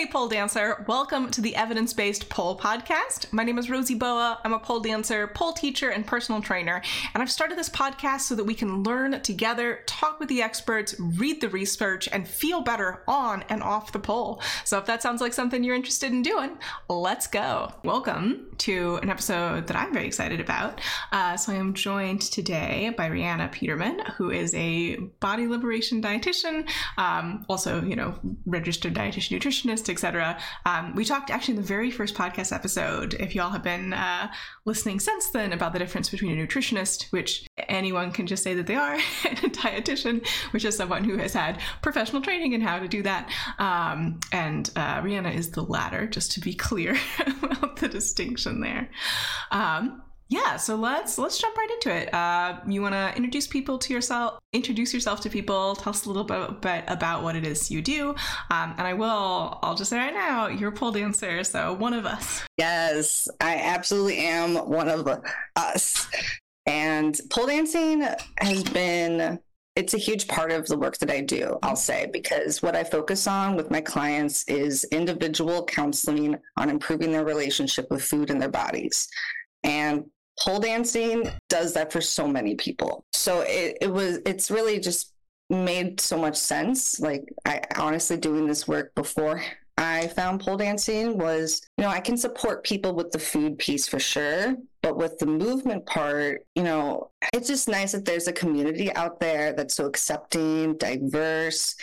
Hey, pole dancer. Welcome to the Evidence Based Pole Podcast. My name is Rosy Boa. I'm a pole dancer, pole teacher, and personal trainer. And I've started this podcast so that we can learn together, talk with the experts, read the research, and feel better on and off the pole. So if that sounds like something you're interested in doing, let's go. Welcome to an episode that I'm very excited about. Uh, so I am joined today by Reanna Peterman, who is a body liberation dietitian, um, also, you know, registered dietitian nutritionist etc. Um, we talked actually in the very first podcast episode, if y'all have been uh, listening since then, about the difference between a nutritionist, which anyone can just say that they are, and a dietitian, which is someone who has had professional training in how to do that. Um, and uh, Reanna is the latter, just to be clear about the distinction there. Um, yeah so let's let's jump right into it. Uh, you want to introduce people to yourself introduce yourself to people tell us a little bit, bit about what it is you do. Um, and i will i'll just say right now you're a pole dancer so one of us. Yes i absolutely am one of us. And pole dancing has been it's a huge part of the work that I do, I'll say, because what I focus on with my clients is individual counseling on improving their relationship with food and their bodies. And pole dancing does that for so many people. So it, it was, it's really just made so much sense. Like, I honestly doing this work before I found pole dancing was, you know, I can support people with the food piece for sure. But with the movement part, you know, it's just nice that there's a community out there that's so accepting, diverse,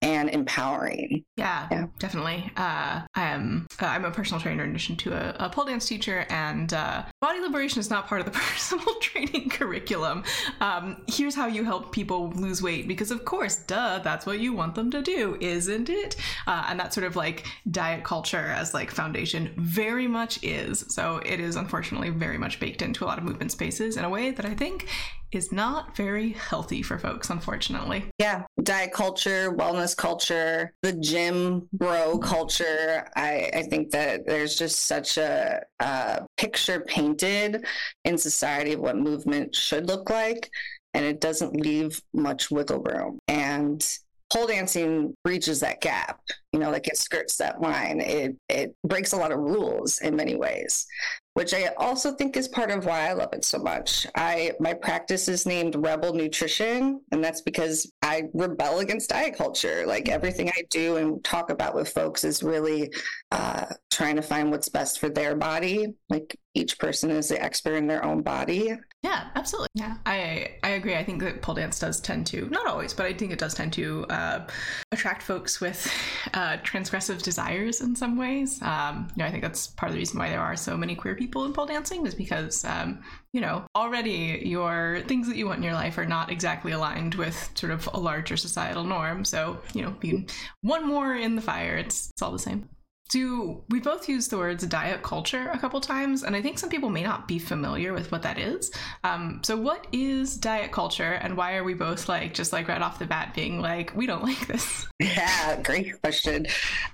and empowering. Yeah, yeah. definitely. Uh, I am. Uh, I'm a personal trainer in addition to a, a pole dance teacher, and uh, body liberation is not part of the personal training curriculum. Um, here's how you help people lose weight, because of course, duh, that's what you want them to do, isn't it? Uh, and that sort of like diet culture as like foundation very much is. So it is unfortunately very much baked into a lot of movement spaces in a way that I think is not very healthy for folks, unfortunately. Yeah, diet culture, wellness culture, the gym bro culture. I, I think that there's just such a, a picture painted in society of what movement should look like, and it doesn't leave much wiggle room. And pole dancing breaches that gap you know like it skirts that line it it breaks a lot of rules in many ways which I also think is part of why I love it so much. I my practice is named Rebel Nutrition, and that's because I rebel against diet culture. Like everything I do and talk about with folks is really uh, trying to find what's best for their body. Like each person is the expert in their own body. Yeah, absolutely. Yeah, I I agree. I think that pole dance does tend to not always, but I think it does tend to uh, attract folks with uh, transgressive desires in some ways. Um, you know, I think that's part of the reason why there are so many queer people in pole dancing is because um, you know already your things that you want in your life are not exactly aligned with sort of a larger societal norm. So you know, being one more in the fire, it's it's all the same do we both use the words diet culture a couple times and i think some people may not be familiar with what that is. Um, so what is diet culture and why are we both like just like right off the bat being like we don't like this? Yeah great question.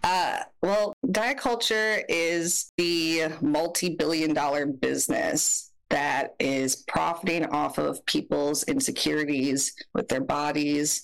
Uh, well diet culture is the multi-billion dollar business that is profiting off of people's insecurities with their bodies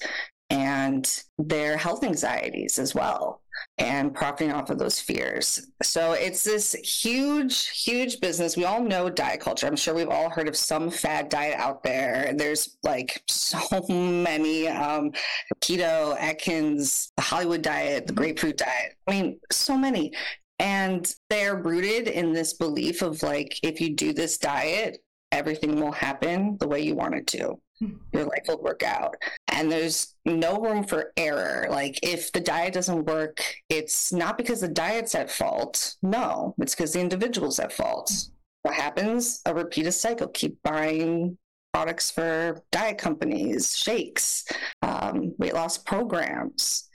and their health anxieties as well and profiting off of those fears. So it's this huge, huge business. We all know diet culture. I'm sure we've all heard of some fad diet out there. There's like so many um, keto, Atkins, the Hollywood diet, the grapefruit diet. I mean, so many. And they're rooted in this belief of like, if you do this diet, everything will happen the way you want it to your life will work out. And there's no room for error. Like if the diet doesn't work, it's not because the diet's at fault. No, it's because the individual's at fault. What happens? A repeated cycle. Keep buying products for diet companies, shakes, um, weight loss programs.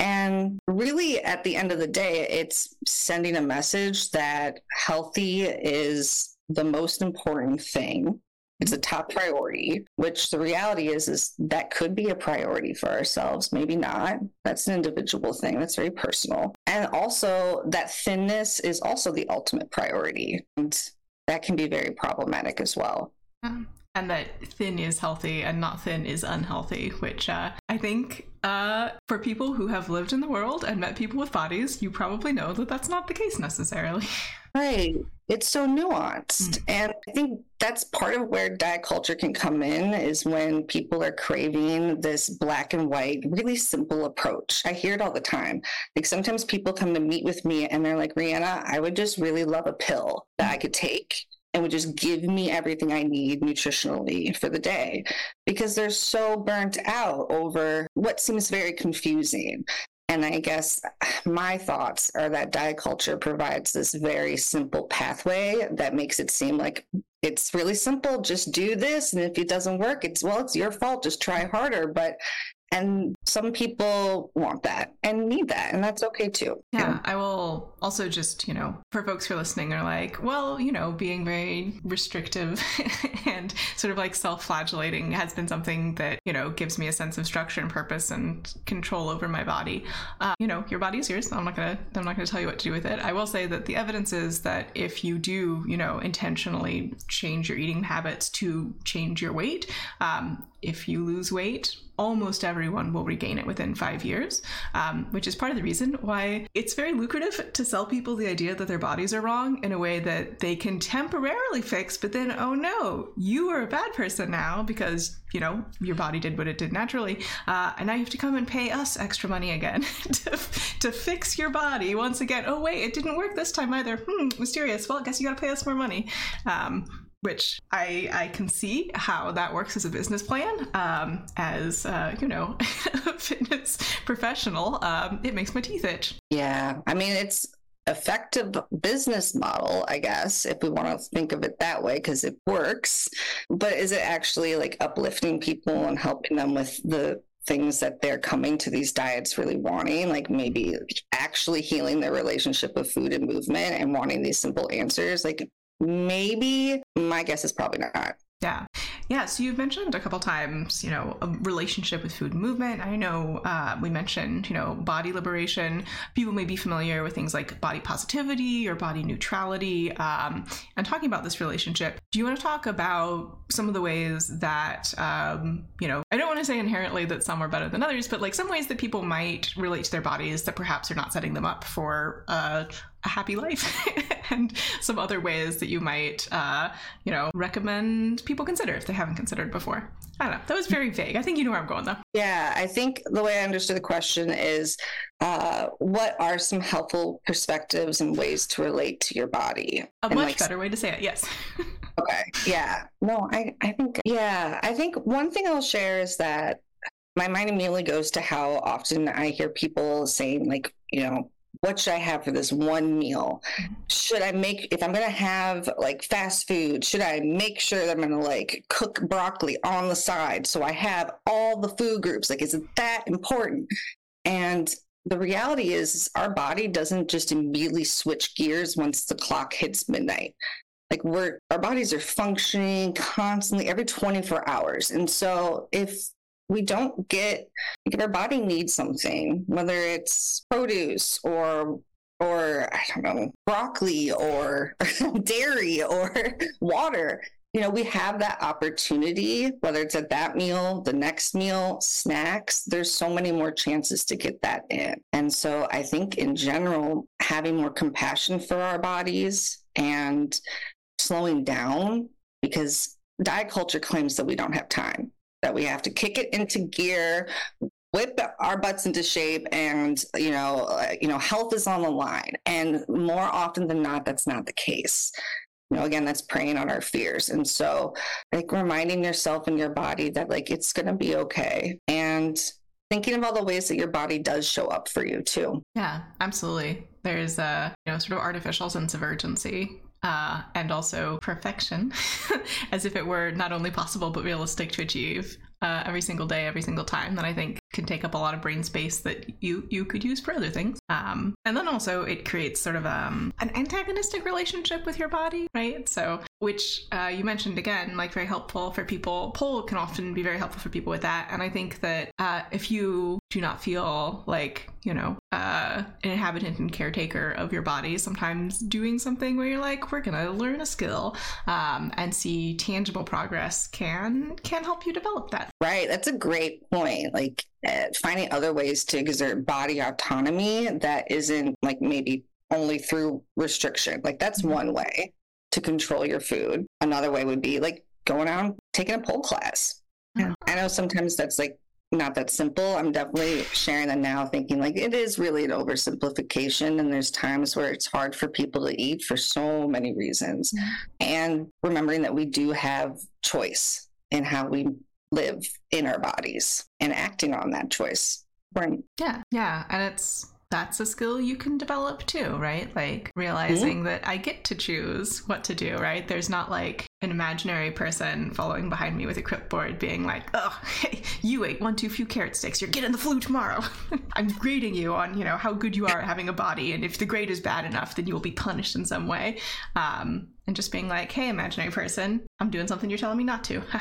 And really, at the end of the day, it's sending a message that healthy is the most important thing. It's a top priority which the reality is is that could be a priority for ourselves. Maybe not. That's an individual thing. That's very personal. And also that thinness is also the ultimate priority. And that can be very problematic as well mm-hmm. And that thin is healthy and not thin is unhealthy, which uh, I think uh, for people who have lived in the world and met people with bodies, you probably know that that's not the case necessarily. Right. It's so nuanced. Mm. And I think that's part of where diet culture can come in is when people are craving this black and white, really simple approach. I hear it all the time. Like sometimes people come to meet with me and they're like, Reanna, I would just really love a pill that I could take and would just give me everything I need nutritionally for the day because they're so burnt out over what seems very confusing. And I guess my thoughts are that diet culture provides this very simple pathway that makes it seem like it's really simple. Just do this. And if it doesn't work, it's well, it's your fault. Just try harder. But and some people want that and need that, and that's okay too. Yeah, I will also just, you know, for folks who are listening are like, well, you know, being very restrictive and sort of like self flagellating has been something that, you know, gives me a sense of structure and purpose and control over my body. Uh, you know, your body is yours. I'm not gonna I'm not gonna tell you what to do with it. I will say that the evidence is that if you do, you know, intentionally change your eating habits to change your weight, um, if you lose weight, almost everyone will regain it within five years, um, which is part of the reason why it's very lucrative to sell people the idea that their bodies are wrong in a way that they can temporarily fix, but then, oh no, you are a bad person now because, you know, your body did what it did naturally. Uh, and now you have to come and pay us extra money again to, to fix your body once again. Oh, wait, it didn't work this time either. Hmm, mysterious. Well, I guess you gotta pay us more money. Um, which I I can see how that works as a business plan. Um, as uh, you know, a fitness professional, um, it makes my teeth itch. Yeah, I mean it's effective business model, I guess, if we want to think of it that way, because it works. But is it actually like uplifting people and helping them with the things that they're coming to these diets really wanting, like maybe actually healing their relationship with food and movement and wanting these simple answers. Like Maybe my guess is probably not. Yeah. Yeah. So you've mentioned a couple times, you know, a relationship with food movement. I know uh, we mentioned, you know, body liberation. People may be familiar with things like body positivity or body neutrality. Um, and talking about this relationship, do you want to talk about some of the ways that, um, you know, I don't want to say inherently that some are better than others, but like some ways that people might relate to their bodies that perhaps are not setting them up for uh, a happy life and some other ways that you might uh, you know recommend people consider if they haven't considered before. I don't know. That was very vague. I think you know where i'm going though. Yeah i think the way i understood the question is uh, what are some helpful perspectives and ways to relate to your body? A and much like, better way to say it yes. Okay yeah. No i i think yeah i think one thing i'll share is that my mind immediately goes to how often I hear people saying, like, you know, what should I have for this one meal? Mm-hmm. Should I make, if I'm going to have like fast food, should I make sure that I'm going to like cook broccoli on the side so I have all the food groups? Like, is it that important? And the reality is, our body doesn't just immediately switch gears once the clock hits midnight. Like, we're, our bodies are functioning constantly every 24 hours. And so, if we don't get our body needs something whether it's produce or or i don't know broccoli or dairy or water. You know we have that opportunity whether it's at that meal the next meal snacks there's so many more chances to get that in. And so i think in general having more compassion for our bodies and slowing down because diet culture claims that we don't have time that we have to kick it into gear whip our butts into shape and you know uh, you know health is on the line. And more often than not that's not the case. You know again that's preying on our fears. And so like reminding yourself and your body that like it's going to be okay. And thinking of all the ways that your body does show up for you too. Yeah absolutely. There's a you know sort of artificial sense of urgency uh, and also perfection, as if it were not only possible but realistic to achieve. Uh, every single day, every single time that I think can take up a lot of brain space that you you could use for other things. Um, and then also it creates sort of um, an antagonistic relationship with your body, right? So which uh, you mentioned again, like very helpful for people. Pole can often be very helpful for people with that. And I think that uh, if you do not feel like, you know, uh, an inhabitant and caretaker of your body, sometimes doing something where you're like, we're to learn a skill um, and see tangible progress can can help you develop that. Right. That's a great point. Like uh, finding other ways to exert body autonomy that isn't like maybe only through restriction. Like that's mm-hmm. one way to control your food. Another way would be like going out and taking a pole class. Yeah. I know sometimes that's like not that simple. I'm definitely sharing that now, thinking like it is really an oversimplification. And there's times where it's hard for people to eat for so many reasons. And remembering that we do have choice in how we live in our bodies and acting on that choice. Yeah. Yeah. And it's that's a skill you can develop too, right? Like realizing mm-hmm. that I get to choose what to do, right? There's not like an imaginary person following behind me with a clipboard being like, oh, hey, you ate one too few carrot sticks. You're getting the flu tomorrow. I'm grading you on, you know, how good you are at having a body. And if the grade is bad enough, then you will be punished in some way. Um, and just being like, hey, imaginary person, I'm doing something you're telling me not to.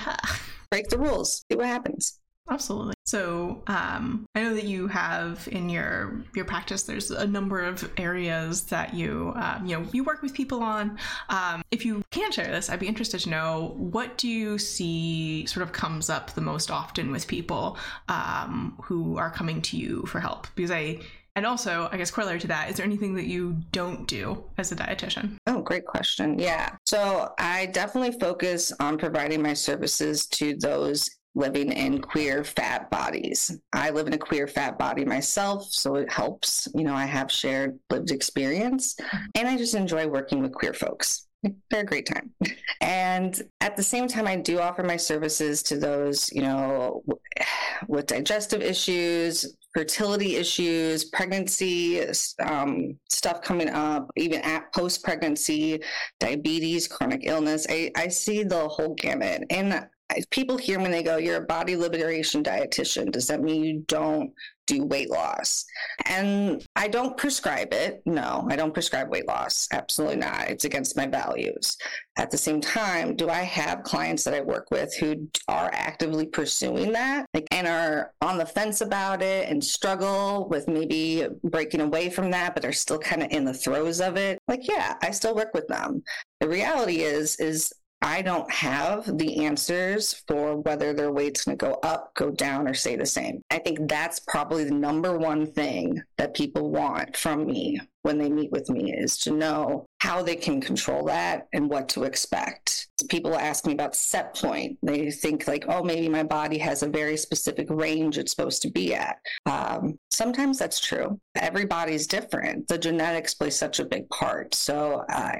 Break the rules. See what happens. Absolutely. So um, I know that you have in your your practice. There's a number of areas that you um, you know you work with people on. Um, if you can share this, I'd be interested to know what do you see sort of comes up the most often with people um, who are coming to you for help. Because I and also, I guess corollary to that, is there anything that you don't do as a dietitian? Oh, great question. Yeah. So I definitely focus on providing my services to those living in queer fat bodies. I live in a queer fat body myself, so it helps. You know, I have shared lived experience, and I just enjoy working with queer folks. They're a great time. And at the same time, I do offer my services to those, you know, with digestive issues, fertility issues, pregnancy um, stuff coming up, even at post pregnancy, diabetes, chronic illness. I, I see the whole gamut. And people hear me and they go, You're a body liberation dietitian. Does that mean you don't do weight loss? And I don't prescribe it. No, I don't prescribe weight loss. Absolutely not. It's against my values. At the same time, do I have clients that I work with who are actively pursuing that like, and are on the fence about it and struggle with maybe breaking away from that, but they're still kind of in the throes of it? Like, yeah, I still work with them. The reality is, is I don't have the answers for whether their weight's going to go up, go down, or stay the same. I think that's probably the number one thing that people want from me when they meet with me is to know how they can control that and what to expect. People ask me about set point. They think like, oh, maybe my body has a very specific range it's supposed to be at. Um, sometimes that's true. Everybody's different. The genetics play such a big part. So uh,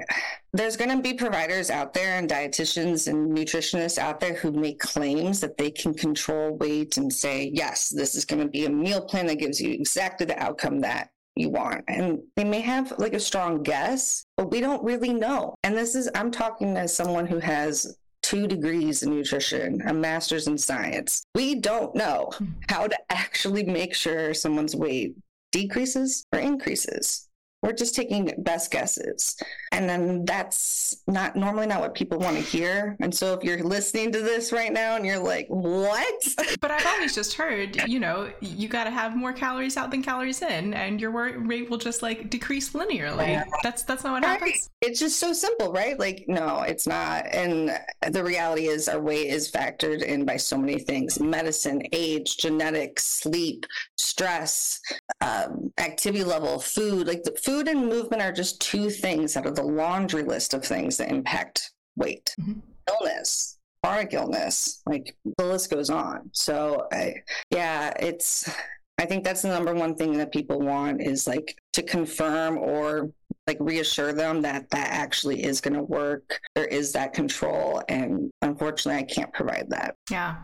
there's going to be providers out there and dietitians and nutritionists out there who make claims that they can control weight and say, yes, this is going to be a meal plan that gives you exactly the outcome that you want. And they may have like a strong guess, but we don't really know. And this is, I'm talking as someone who has two degrees in nutrition, a master's in science. We don't know hmm. how to actually make sure someone's weight decreases or increases we're just taking best guesses. And then that's not normally not what people want to hear. And so if you're listening to this right now and you're like what? But i've always just heard you know you got to have more calories out than calories in and your rate will just like decrease linearly. Yeah. that's that's not what right. happens. It's just so simple right? Like no it's not. And the reality is our weight is factored in by so many things. Medicine age genetics sleep stress um, activity level food. Like the food food and movement are just two things out of the laundry list of things that impact weight. Mm-hmm. Illness, chronic illness, like the list goes on. So, I, yeah, it's, I think that's the number one thing that people want is like to confirm or like reassure them that that actually is going to work. There is that control. And unfortunately, I can't provide that. Yeah.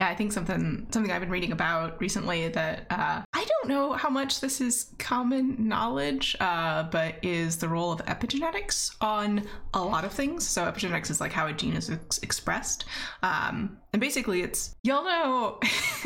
Yeah, I think something something I've been reading about recently that uh, I don't know how much this is common knowledge, uh, but is the role of epigenetics on a lot of things. So epigenetics is like how a gene is ex- expressed, um, and basically it's y'all know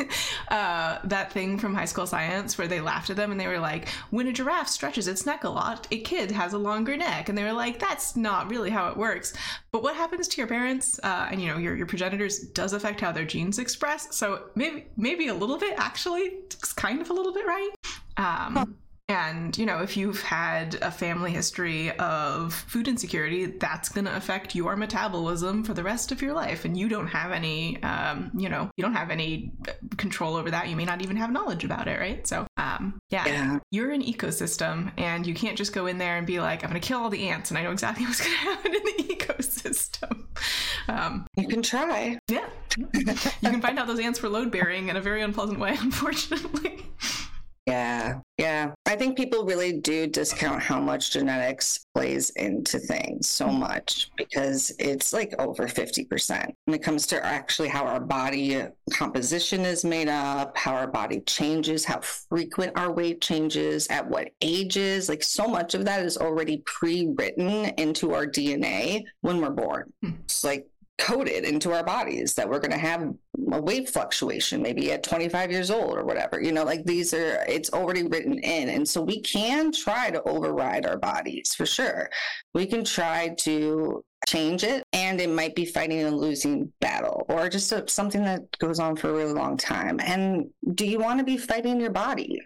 uh, that thing from high school science where they laughed at them and they were like, when a giraffe stretches its neck a lot, a kid has a longer neck, and they were like, that's not really how it works. But what happens to your parents uh, and you know your your progenitors does affect how their genes express. So maybe maybe a little bit actually, it's kind of a little bit right. Um. And, you know, if you've had a family history of food insecurity, that's going to affect your metabolism for the rest of your life. And you don't have any, um, you know, you don't have any control over that. You may not even have knowledge about it, right? So, um, yeah, yeah, you're an ecosystem and you can't just go in there and be like, I'm going to kill all the ants and I know exactly what's going to happen in the ecosystem. Um, you can try. Yeah. you can find out those ants were load bearing in a very unpleasant way, unfortunately. Yeah, yeah. I think people really do discount how much genetics plays into things so mm-hmm. much because it's like over 50% when it comes to actually how our body composition is made up, how our body changes, how frequent our weight changes, at what ages. Like so much of that is already pre written into our DNA when we're born. Hmm. It's like coded into our bodies that we're going to have a weight fluctuation maybe at 25 years old or whatever you know like these are it's already written in. And so we can try to override our bodies for sure. We can try to change it and it might be fighting a losing battle or just a, something that goes on for a really long time. And do you want to be fighting your body?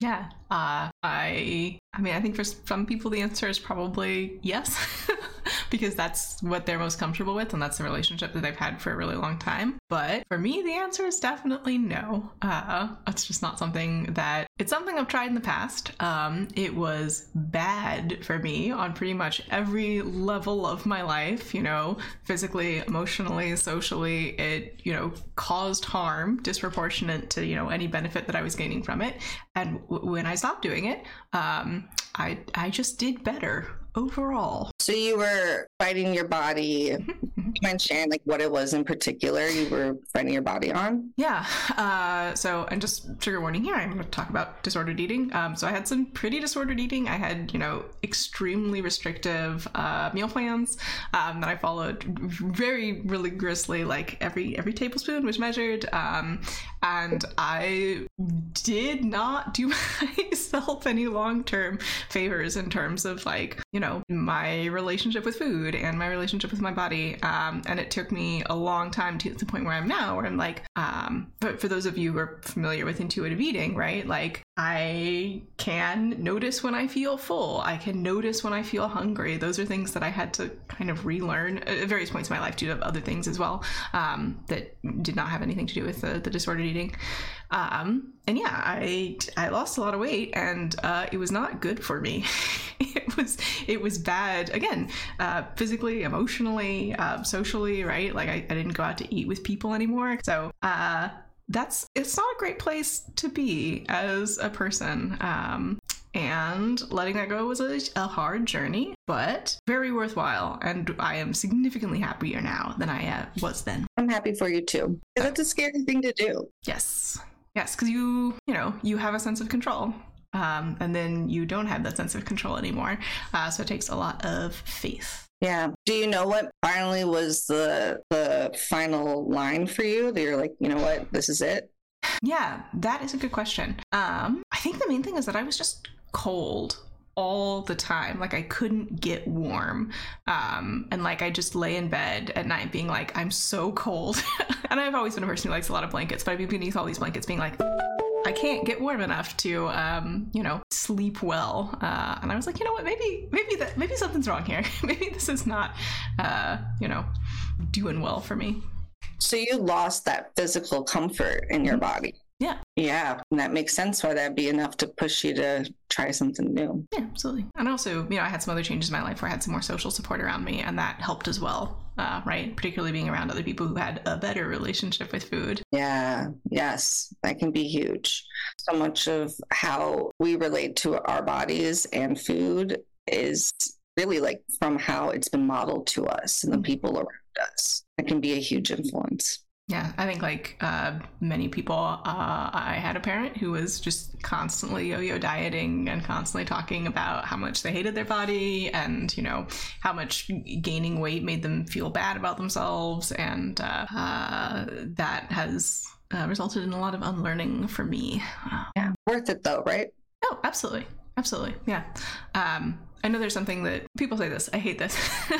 Yeah. Uh, i i mean i think for some people the answer is probably yes because that's what they're most comfortable with and that's the relationship that they've had for a really long time. But for me, the answer is definitely no. Uh, it's just not something that it's something I've tried in the past. Um, it was bad for me on pretty much every level of my life, you know, physically, emotionally, socially. It, you know, caused harm disproportionate to, you know, any benefit that I was gaining from it. And w- when I stopped doing it, um, I I just did better overall. So you were fighting your body. Mind sharing like what it was in particular you were fighting your body on? Yeah. Uh, so and just trigger warning here, I'm going to talk about disordered eating. Um, so I had some pretty disordered eating. I had you know extremely restrictive uh, meal plans um, that I followed very rigorously. Like every every tablespoon was measured, um, and I did not do myself any long term favors in terms of like you know my relationship with food and my relationship with my body um, and it took me a long time to the point where i'm now where i'm like um, but for those of you who are familiar with intuitive eating right like i can notice when i feel full. I can notice when i feel hungry. Those are things that i had to kind of relearn at various points in my life due to other things as well um, that did not have anything to do with the, the disordered eating um, and yeah, I I lost a lot of weight, and uh, it was not good for me. it was it was bad again, uh, physically, emotionally, uh, socially. Right, like I, I didn't go out to eat with people anymore. So uh, that's it's not a great place to be as a person. Um, and letting that go was a, a, hard journey, but very worthwhile. And I am significantly happier now than I uh, was then. I'm happy for you too. That's a scary thing to do. Yes. Yes, because you, you know, you have a sense of control. Um, and then you don't have that sense of control anymore. Uh, so it takes a lot of faith. Yeah. Do you know what finally was the the final line for you? That you're like, you know what, this is it. Yeah, that is a good question. Um, I think the main thing is that I was just cold all the time. Like I couldn't get warm. Um, and like I just lay in bed at night being like, I'm so cold. and I've always been a person who likes a lot of blankets, but I'd be beneath all these blankets being like, I can't get warm enough to, um, you know, sleep well. Uh, and I was like, you know what? Maybe, maybe that, maybe something's wrong here. maybe this is not, uh, you know, doing well for me. So you lost that physical comfort in your mm-hmm. body. Yeah. Yeah. And that makes sense why that'd be enough to push you to try something new. Yeah, absolutely. And also, you know, I had some other changes in my life where I had some more social support around me, and that helped as well. Uh, right? Particularly being around other people who had a better relationship with food. Yeah, yes, that can be huge. So much of how we relate to our bodies and food is really like from how it's been modeled to us and the mm-hmm. people around us. It can be a huge influence. Yeah, I think like uh, many people, uh, I had a parent who was just constantly yo-yo dieting and constantly talking about how much they hated their body and you know how much gaining weight made them feel bad about themselves, and uh, uh that has uh, resulted in a lot of unlearning for me. Yeah, worth it though, right? Oh, absolutely, absolutely, yeah. Um, I know there's something that people say this. I hate this.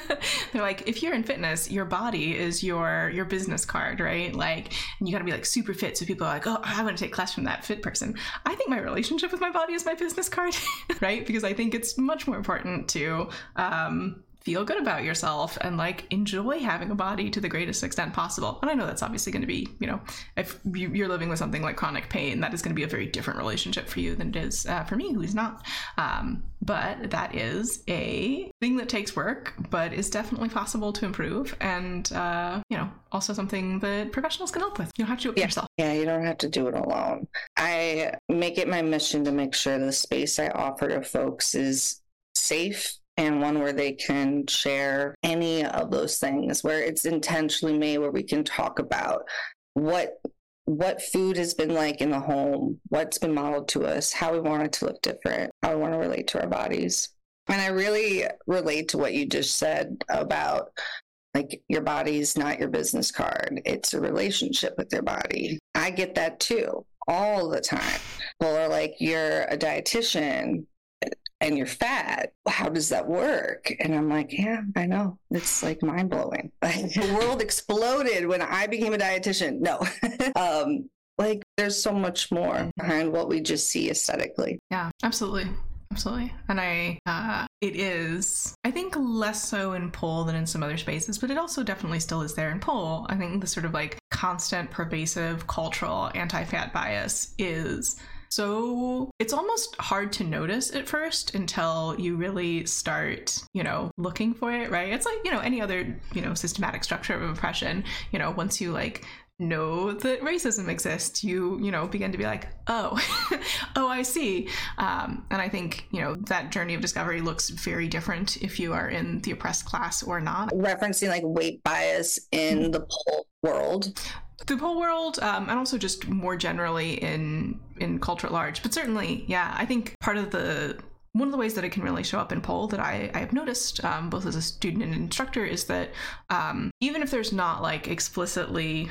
They're like, if you're in fitness, your body is your your business card, right? Like, and you got to be like super fit. So people are like, oh, I want to take class from that fit person. I think my relationship with my body is my business card, right? Because I think it's much more important to um, feel good about yourself and like enjoy having a body to the greatest extent possible. And I know that's obviously going to be, you know, if you're living with something like chronic pain, that is going to be a very different relationship for you than it is uh, for me, who's not. Um, but that is a thing that takes work, but is definitely possible to improve. And, uh, you know, also something that professionals can help with. You don't have to do it yeah. yourself. Yeah, you don't have to do it alone. I make it my mission to make sure the space I offer to folks is safe and one where they can share any of those things where it's intentionally made where we can talk about what what food has been like in the home what's been modeled to us how we want it to look different how we want to relate to our bodies. And i really relate to what you just said about like your body's not your business card. It's a relationship with your body. I get that too all the time. People are like you're a dietitian and you're fat. How does that work? And I'm like, yeah, I know. It's like mind blowing. the world exploded when I became a dietitian. No. um, like there's so much more behind what we just see aesthetically. Yeah, absolutely. Absolutely. And I, uh, it is, I think, less so in pole than in some other spaces, but it also definitely still is there in pole. I think the sort of like constant, pervasive cultural anti fat bias is so it's almost hard to notice at first until you really start, you know, looking for it, right? It's like, you know, any other, you know, systematic structure of oppression, you know, once you like know that racism exists you you know begin to be like oh oh i see. Um, and i think you know that journey of discovery looks very different if you are in the oppressed class or not. Referencing like weight bias in mm-hmm. the pole world. The whole world um, and also just more generally in in culture at large but certainly yeah i think part of the one of the ways that it can really show up in pole that I, I have noticed, um, both as a student and instructor, is that um, even if there's not like explicitly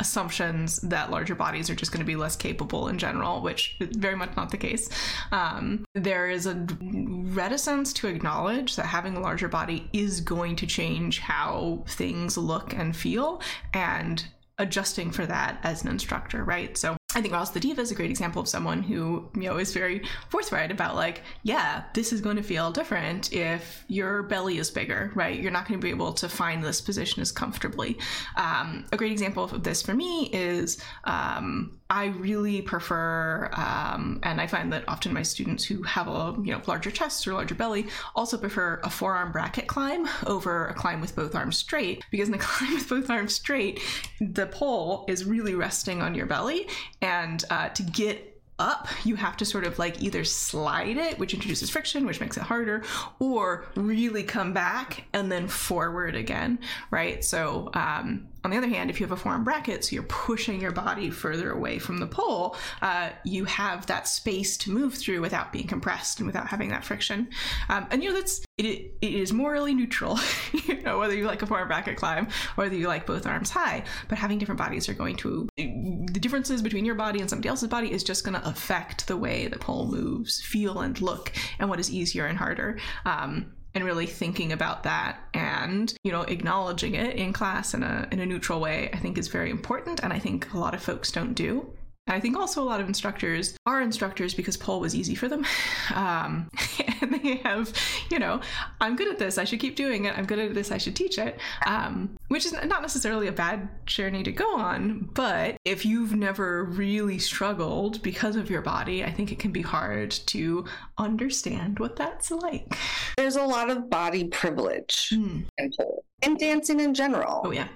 assumptions that larger bodies are just going to be less capable in general, which is very much not the case, um, there is a reticence to acknowledge that having a larger body is going to change how things look and feel. And adjusting for that as an instructor, right? So I think Roz the Diva is a great example of someone who, you know, is very forthright about like, yeah, this is going to feel different if your belly is bigger, right? You're not going to be able to find this position as comfortably. Um, a great example of this for me is um, I really prefer, um, and I find that often my students who have a you know larger chest or larger belly also prefer a forearm bracket climb over a climb with both arms straight because in a climb with both arms straight, the pole is really resting on your belly and uh, to get up, you have to sort of like either slide it, which introduces friction, which makes it harder, or really come back and then forward again, right? So um, on the other hand, if you have a forearm bracket, so you're pushing your body further away from the pole, uh, you have that space to move through without being compressed and without having that friction. Um, and you know that's it, it is morally neutral, you know, whether you like a forearm bracket climb or whether you like both arms high. But having different bodies are going to the differences between your body and somebody else's body is just going to affect the way the pole moves, feel, and look, and what is easier and harder. Um, and really thinking about that and you know acknowledging it in class in a in a neutral way i think is very important and i think a lot of folks don't do I think also a lot of instructors are instructors because pole was easy for them. Um, and they have, you know, I'm good at this, I should keep doing it. I'm good at this, I should teach it. Um, which is not necessarily a bad journey to go on. But if you've never really struggled because of your body, I think it can be hard to understand what that's like. There's a lot of body privilege mm. in pole and dancing in general. Oh, yeah.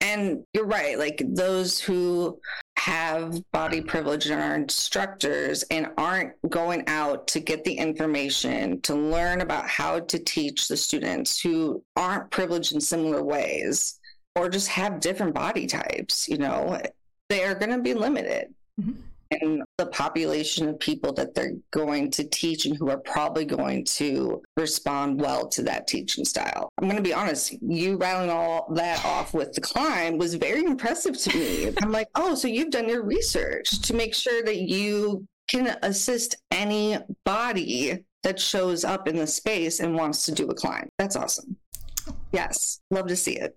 And you're right, like those who have body privilege and are instructors and aren't going out to get the information to learn about how to teach the students who aren't privileged in similar ways or just have different body types, you know, they are going to be limited. Mm-hmm. And the population of people that they're going to teach and who are probably going to respond well to that teaching style. I'm going to be honest, you rattling all that off with the climb was very impressive to me. I'm like, oh, so you've done your research to make sure that you can assist any body that shows up in the space and wants to do a climb. That's awesome. Yes, love to see it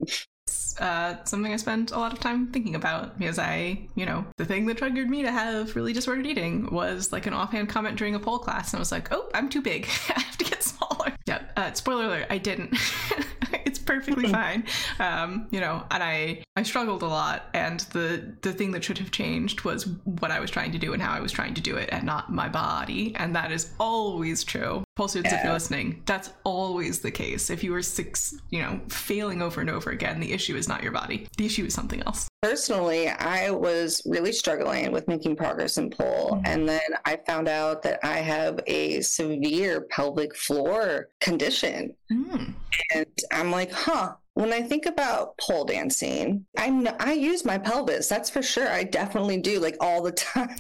uh, something I spent a lot of time thinking about because I, you know, the thing that triggered me to have really disordered eating was like an offhand comment during a pole class, and I was like, "Oh, I'm too big. I have to get smaller." Yeah. Uh, spoiler alert: I didn't. it's perfectly fine. Um, you know, and I I struggled a lot, and the the thing that should have changed was what I was trying to do and how I was trying to do it, and not my body, and that is always true. Pole students, yeah. if you're listening, that's always the case. If you are six, you know, failing over and over again, the issue is not your body. The issue is something else. Personally, I was really struggling with making progress in pole. Mm-hmm. And then I found out that I have a severe pelvic floor condition. Mm. And I'm like, huh, when I think about pole dancing, I know, I use my pelvis. That's for sure. I definitely do, like all the time.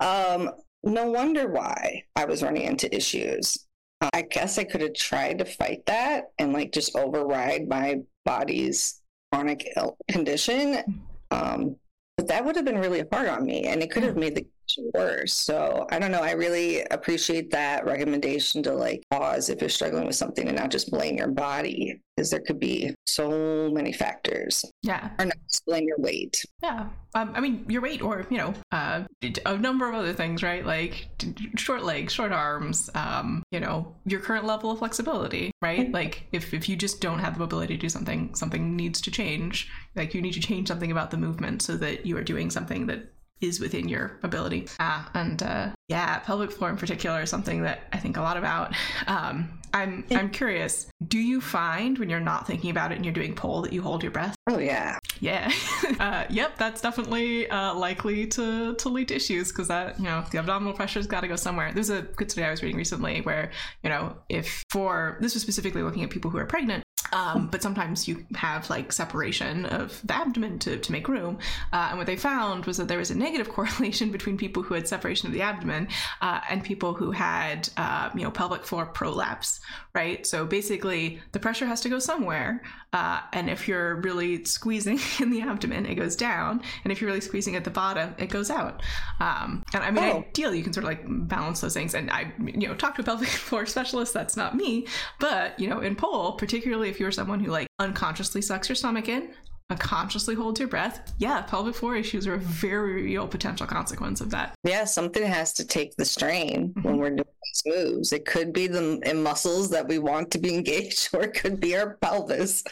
um, no wonder why I was running into issues. I guess I could have tried to fight that and like just override my body's chronic condition. Um, but that would have been really hard on me and it could have made the worse. So I don't know. I really appreciate that recommendation to like pause if you're struggling with something and not just blame your body because there could be so many factors. Yeah. Or not just blame your weight. Yeah. Um, I mean, your weight or, you know, uh, a number of other things, right? Like short legs, short arms, um, you know, your current level of flexibility, right? Mm-hmm. Like if, if you just don't have the ability to do something, something needs to change. Like you need to change something about the movement so that you are doing something that is within your ability. Ah, and uh, yeah, pelvic floor in particular is something that I think a lot about. Um, I'm I'm curious. Do you find when you're not thinking about it and you're doing pole that you hold your breath? Oh yeah, yeah. uh, yep, that's definitely uh, likely to to lead to issues because that you know the abdominal pressure's got to go somewhere. There's a good study I was reading recently where you know if for this was specifically looking at people who are pregnant um, but sometimes you have like separation of the abdomen to, to make room. Uh, and what they found was that there was a negative correlation between people who had separation of the abdomen uh, and people who had, uh, you know, pelvic floor prolapse, right? So basically, the pressure has to go somewhere. Uh, and if you're really squeezing in the abdomen, it goes down. And if you're really squeezing at the bottom, it goes out. Um, and I mean, oh. ideally, you can sort of like balance those things. And I, you know, talk to a pelvic floor specialist. That's not me. But, you know, in pole, particularly if you're someone who like unconsciously sucks your stomach in, unconsciously holds your breath, yeah, pelvic floor issues are a very real potential consequence of that. Yeah, something has to take the strain mm-hmm. when we're doing these moves. It could be the muscles that we want to be engaged, or it could be our pelvis.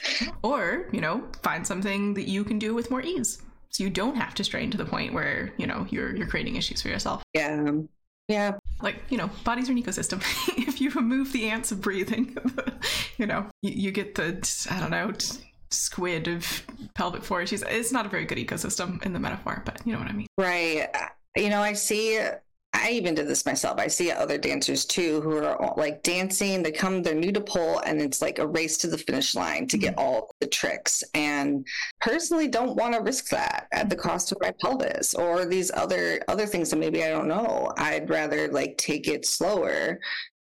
Or, you know, find something that you can do with more ease. So you don't have to strain to the point where, you know, you're you're creating issues for yourself. Yeah. Yeah. Like, you know, bodies are an ecosystem. if you remove the ants of breathing, you know, you, you, get the, I don't know, squid of pelvic floor issues. It's not a very good ecosystem in the metaphor, but you know what I mean. Right. You know, I see I even did this myself. I see other dancers too who are like dancing. They come, they're new to pole, and it's like a race to the finish line to get mm-hmm. all the tricks. And personally, don't want to risk that at the cost of my pelvis or these other other things that maybe I don't know. I'd rather like take it slower,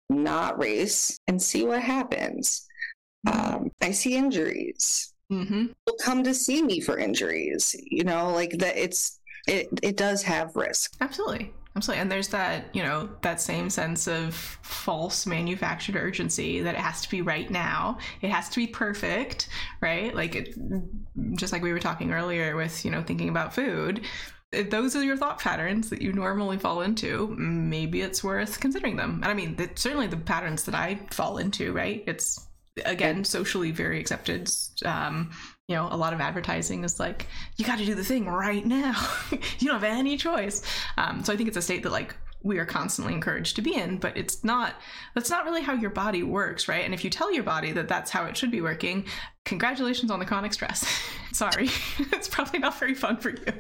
not race, and see what happens. Um, I see injuries. Mm-hmm. Will come to see me for injuries. You know, like that. It's it. It does have risk. Absolutely. Absolutely. And there's that, you know, that same sense of false manufactured urgency that it has to be right now. It has to be perfect, right? Like it, just like we were talking earlier with, you know, thinking about food. If those are your thought patterns that you normally fall into, maybe it's worth considering them. And I mean, certainly the patterns that I fall into, right? It's again socially very accepted um, you know a lot of advertising is like you got to do the thing right now. You don't have any choice. Um, so i think it's a state that like we are constantly encouraged to be in but it's not that's not really how your body works right? And if you tell your body that that's how it should be working congratulations on the chronic stress. Sorry, it's probably not very fun for you.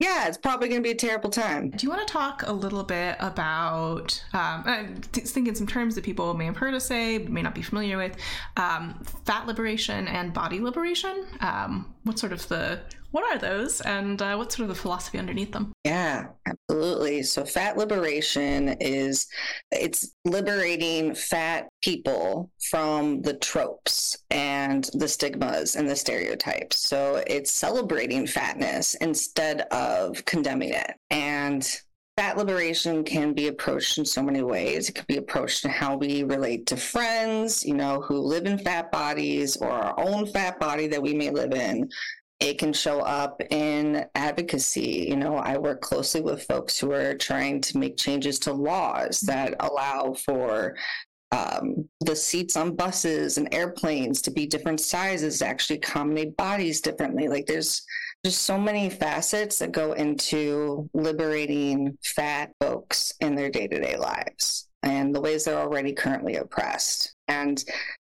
Yeah, it's probably going to be a terrible time. Do you want to talk a little bit about, um, I'm thinking some terms that people may have heard us say, but may not be familiar with, um, fat liberation and body liberation? Um, what sort of the what are those and uh, what's sort of the philosophy underneath them yeah absolutely so fat liberation is it's liberating fat people from the tropes and the stigmas and the stereotypes so it's celebrating fatness instead of condemning it and fat liberation can be approached in so many ways. It could be approached in how we relate to friends, you know, who live in fat bodies or our own fat body that we may live in it can show up in advocacy. You know, I work closely with folks who are trying to make changes to laws that allow for um, the seats on buses and airplanes to be different sizes, to actually accommodate bodies differently. Like there's just so many facets that go into liberating fat folks in their day to day lives and the ways they're already currently oppressed. And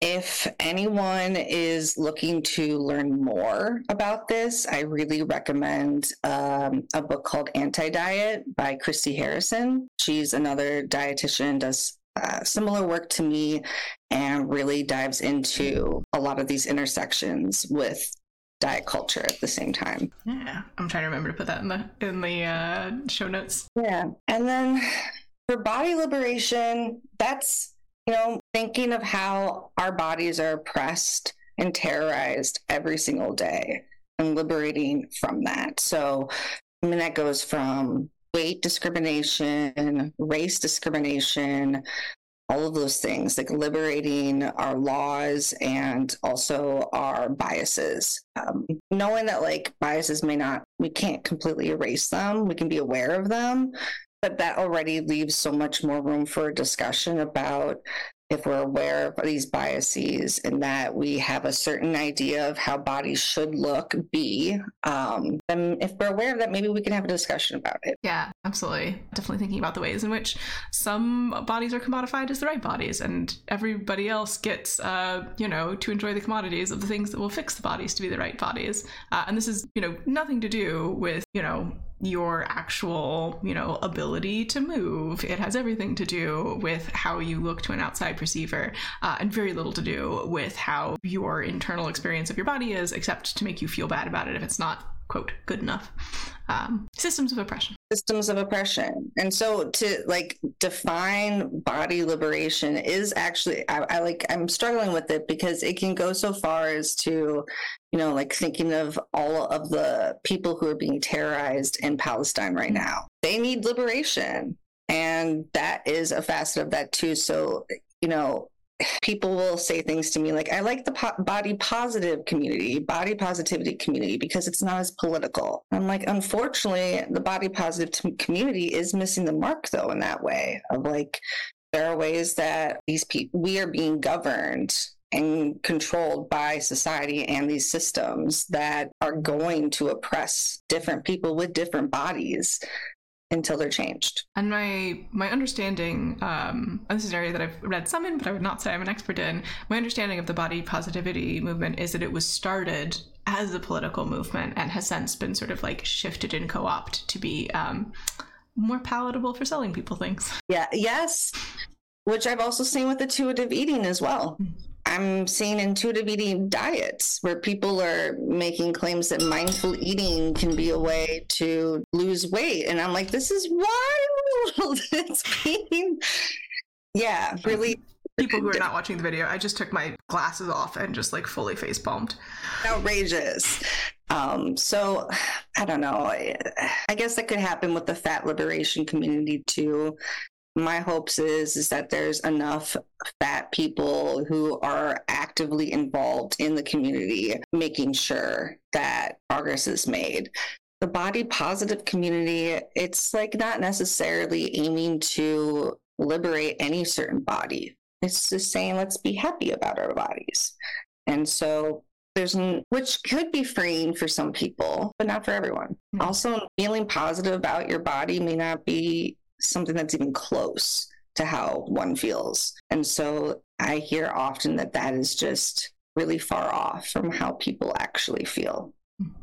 if anyone is looking to learn more about this, I really recommend um, a book called Anti Diet by Christy Harrison. She's another dietitian, does uh, similar work to me, and really dives into a lot of these intersections with diet culture at the same time. Yeah, I'm trying to remember to put that in the in the uh, show notes. Yeah, and then for body liberation, that's you know, thinking of how our bodies are oppressed and terrorized every single day and liberating from that. So, I mean, that goes from weight discrimination, race discrimination, all of those things, like liberating our laws and also our biases. Um, knowing that, like, biases may not, we can't completely erase them, we can be aware of them, but that already leaves so much more room for discussion about if we're aware of these biases and that we have a certain idea of how bodies should look, be, um, then if we're aware of that, maybe we can have a discussion about it. Yeah, absolutely. Definitely thinking about the ways in which some bodies are commodified as the right bodies, and everybody else gets, uh, you know, to enjoy the commodities of the things that will fix the bodies to be the right bodies. Uh, and this is, you know, nothing to do with, you know, your actual, you know, ability to move. It has everything to do with how you look to an outside perceiver, uh, and very little to do with how your internal experience of your body is, except to make you feel bad about it if it's not quote good enough um, systems of oppression. Systems of oppression. And so to like define body liberation is actually I, I, like i'm struggling with it because it can go so far as to you know like thinking of all of the people who are being terrorized in palestine right mm-hmm. now. They need liberation. And that is a facet of that too. So you know people will say things to me like i like the po- body positive community body positivity community because it's not as political. I'm like unfortunately the body positive t- community is missing the mark though in that way of like there are ways that these people we are being governed and controlled by society and these systems that are going to oppress different people with different bodies until they're changed. And my my understanding, um, this is an area that I've read some in, but I would not say I'm an expert in. My understanding of the body positivity movement is that it was started as a political movement and has since been sort of like shifted and co-opted to be um, more palatable for selling people things. Yeah. Yes. Which I've also seen with intuitive eating as well. Mm. I'm seeing intuitive eating diets where people are making claims that mindful eating can be a way to lose weight. And I'm like, this is wild. it's being, yeah, really. People who are not watching the video, I just took my glasses off and just like fully face palmed. Outrageous. Um, so I don't know. I guess that could happen with the fat liberation community too my hopes is is that there's enough fat people who are actively involved in the community making sure that progress is made. The body positive community it's like not necessarily aiming to liberate any certain body. It's just saying let's be happy about our bodies. And so there's an, which could be freeing for some people but not for everyone. Mm-hmm. also feeling positive about your body may not be something that's even close to how one feels. And so I hear often that that is just really far off from how people actually feel.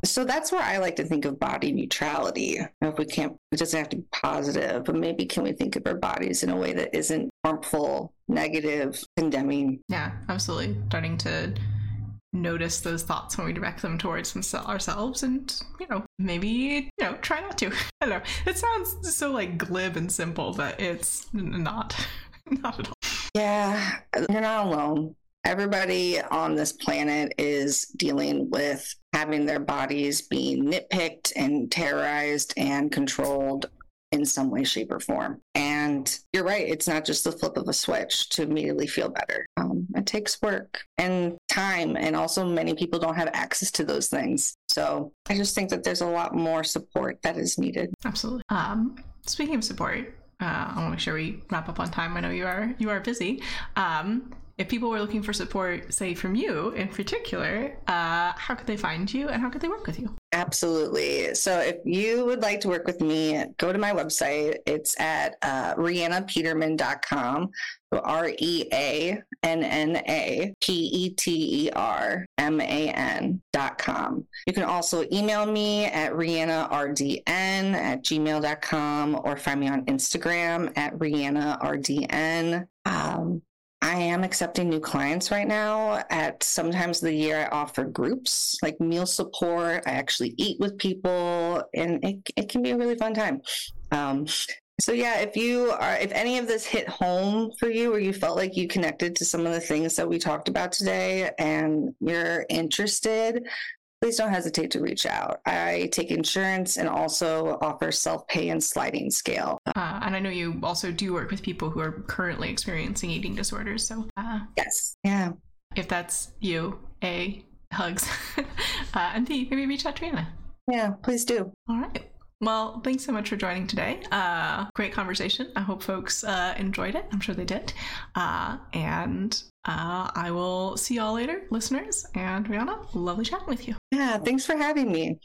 So that's where I like to think of body neutrality. If we can't, it doesn't have to be positive, but maybe can we think of our bodies in a way that isn't harmful, negative, condemning? Yeah, absolutely. Starting to notice those thoughts when we direct them towards ourselves and you know maybe you know try not to i don't know it sounds so like glib and simple but it's not not at all yeah you're not alone everybody on this planet is dealing with having their bodies being nitpicked and terrorized and controlled in some way, shape, or form. And you're right, it's not just the flip of a switch to immediately feel better. It takes work and time, and also many people don't have access to those things. So I just think that there's a lot more support that is needed. Absolutely. Um, speaking of support, uh, I want to make sure we wrap up on time. I know you are you are busy. Um, if people were looking for support, say from you in particular, uh, how could they find you and how could they work with you? Absolutely. So if you would like to work with me, go to my website. It's at uh, reannapeterman.com. So R E A N N A P E T E R M A N dot com. You can also email me at ReannaRDN at gmail.com or find me on Instagram at ReannaRDN. Um, I am accepting new clients right now. At sometimes the year, I offer groups like meal support. I actually eat with people, and it, it can be a really fun time. Um, so yeah, if you are, if any of this hit home for you, or you felt like you connected to some of the things that we talked about today, and you're interested, please don't hesitate to reach out. I take insurance and also offer self pay and sliding scale. Uh, and I know you also do work with people who are currently experiencing eating disorders. So, uh, yes. Yeah. If that's you, A, hugs. uh, and B, maybe reach out to Anna. Yeah, please do. All right. Well, thanks so much for joining today. Uh, great conversation. I hope folks uh, enjoyed it. I'm sure they did. Uh, and uh, I will see y'all later, listeners. And Reanna, lovely chatting with you. Yeah, thanks for having me.